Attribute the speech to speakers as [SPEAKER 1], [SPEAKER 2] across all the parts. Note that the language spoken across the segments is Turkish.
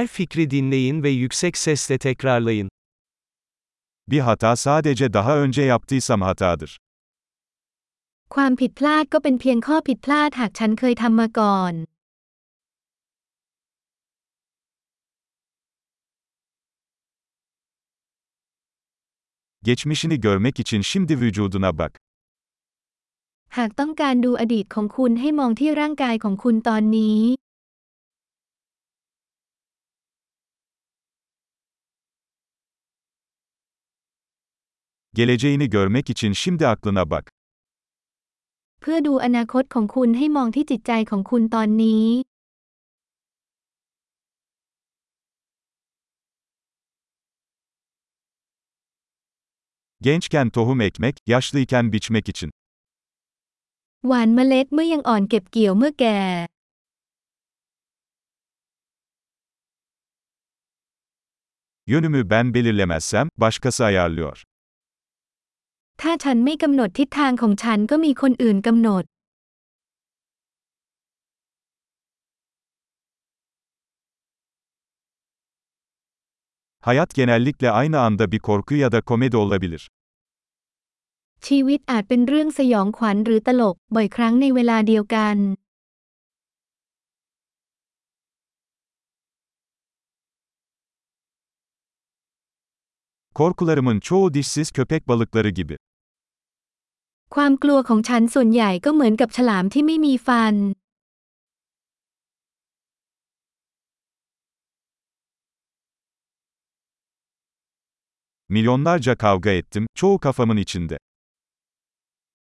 [SPEAKER 1] Her fikri dinleyin ve yüksek sesle tekrarlayın.
[SPEAKER 2] Bir hata sadece daha önce yaptıysam hatadır.
[SPEAKER 3] ความผิดพลาดก็เป็นเพียงข้อผิดพลาดหากฉันเคยทำมาก่อน
[SPEAKER 2] Geçmişini görmek için şimdi vücuduna bak.
[SPEAKER 3] หากต้องการดูอดีตของคุณให้มองที่ร่างกายของคุณตอนนี้
[SPEAKER 2] Geleceğini görmek için şimdi aklına bak.
[SPEAKER 3] เพื่อดูอนาคตของคุณให้มองที่จิตใจของคุณตอนนี้
[SPEAKER 2] Gençken tohum ekmek, yaşlıyken biçmek için.
[SPEAKER 3] หว่านเมล็ดเมื่อยังอ่อนเก็บเกี่ยวเมื่อแก่
[SPEAKER 2] Yönümü ben belirlemezsem, başkası ayarlıyor.
[SPEAKER 3] ถ้าฉันไม่กำหนดทิศทางของฉันก็มีคนอื่นกำหนด
[SPEAKER 2] Hayat genellikle aynı anda bir korku ya da komedi olabilir.
[SPEAKER 3] ชีวิตอาจเป็นเรื่องสยองขวัญหรือตลก บ่อยครั้งในเวลาเดียวกัน
[SPEAKER 2] Korkularımın çoğu dişsiz köpek balıkları gibi.
[SPEAKER 3] ความกลัวของฉันส่วนใหญ่ก็เหมือนกับฉลามที่ไม่มีฟัน
[SPEAKER 2] Milyonlarca kavga ettim, çoğu kafamın içinde.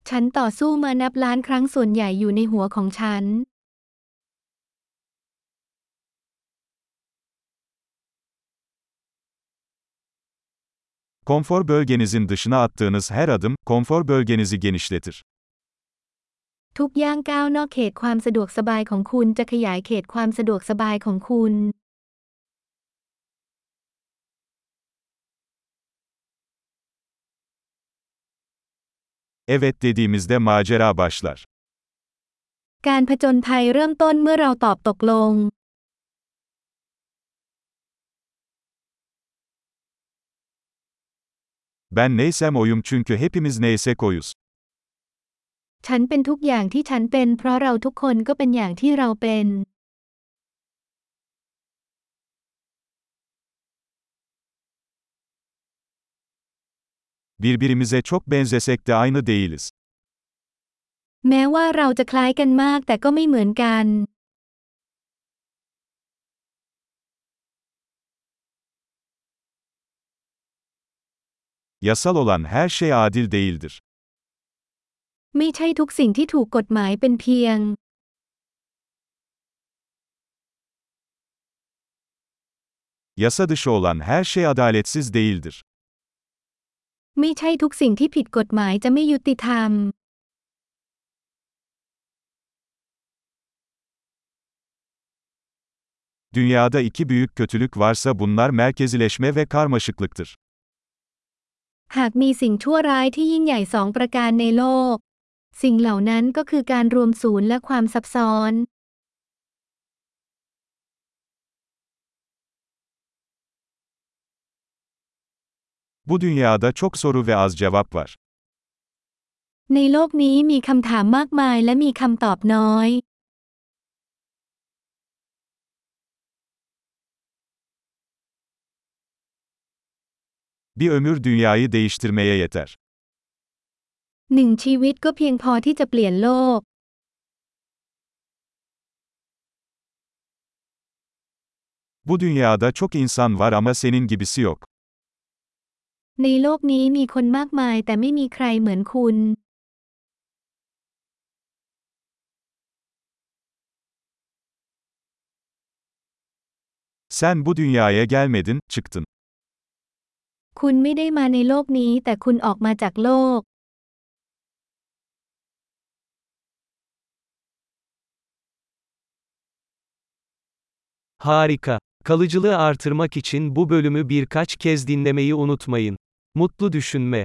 [SPEAKER 3] ฉันต่อสู้มานับล้านครั้งส่วนใหญ่อยู่ในหัวของฉัน
[SPEAKER 2] Konfor bölgenizin dışına attığınız her adım, konfor bölgenizi genişletir.
[SPEAKER 3] ทุกย่างก้าวนอกเขตความสะดวกสบายของคุณจะขยายเขตความสะดวกสบายของคุณ
[SPEAKER 2] Evet dediğimizde macera başlar.
[SPEAKER 3] การผจญภัยเริ่มต้นเมื่อเราตอบตกลง
[SPEAKER 2] Ben neysem oyum çünkü hepimiz neysek oyuz.
[SPEAKER 3] ฉันเป็นทุกอย่างที่ฉันเป็น เพราะเราทุกคนก็เป็นอย่างที่เราเป็น
[SPEAKER 2] Birbirimize çok benzesek de aynı değiliz.
[SPEAKER 3] แม้ว่าเราจะคล้ายกันมากแต่ก็ไม่เหมือนกัน
[SPEAKER 2] Yasal olan her şey adil değildir.
[SPEAKER 3] ไม่ใช่ทุกสิ่งที่ถูกกฎหมายเป็นเพียง
[SPEAKER 2] Yasa dışı olan her şey adaletsiz değildir.
[SPEAKER 3] ไม่ใช่ทุกสิ่งที่ผิดกฎหมายจะไม่ยุติธรรม
[SPEAKER 2] Dünyada iki büyük kötülük varsa bunlar merkezileşme ve karmaşıklıktır.
[SPEAKER 3] หากมีสิ่งชั่วร้ายที่ยิ่งใหญ่สองประการในโลก สิ่งเหล่านั้นก็คือการรวมศูนย์และความซับซ้อน
[SPEAKER 2] Bu dünyada çok soru ve az cevap var.
[SPEAKER 3] ในโลกนี้มีคำถามมากมายและมีคำตอบน้อย
[SPEAKER 2] Bir ömür dünyayı değiştirmeye yeter.
[SPEAKER 3] หนึ่งชีวิตก็เพียงพอที่จะเปลี่ยนโลก
[SPEAKER 2] Bu dünyada çok insan var ama senin gibisi yok.
[SPEAKER 3] ในโลกนี้มีคนมากมายแต่ไม่มีใครเหมือนคุณ
[SPEAKER 2] Sen bu dünyaya gelmedin, çıktın.
[SPEAKER 3] คุณไม่ได้มาในโลกนี้แต่คุณออกมาจากโลก
[SPEAKER 1] Harika. Kalıcılığı artırmak için bu bölümü birkaç kez dinlemeyi unutmayın. Mutlu düşünme.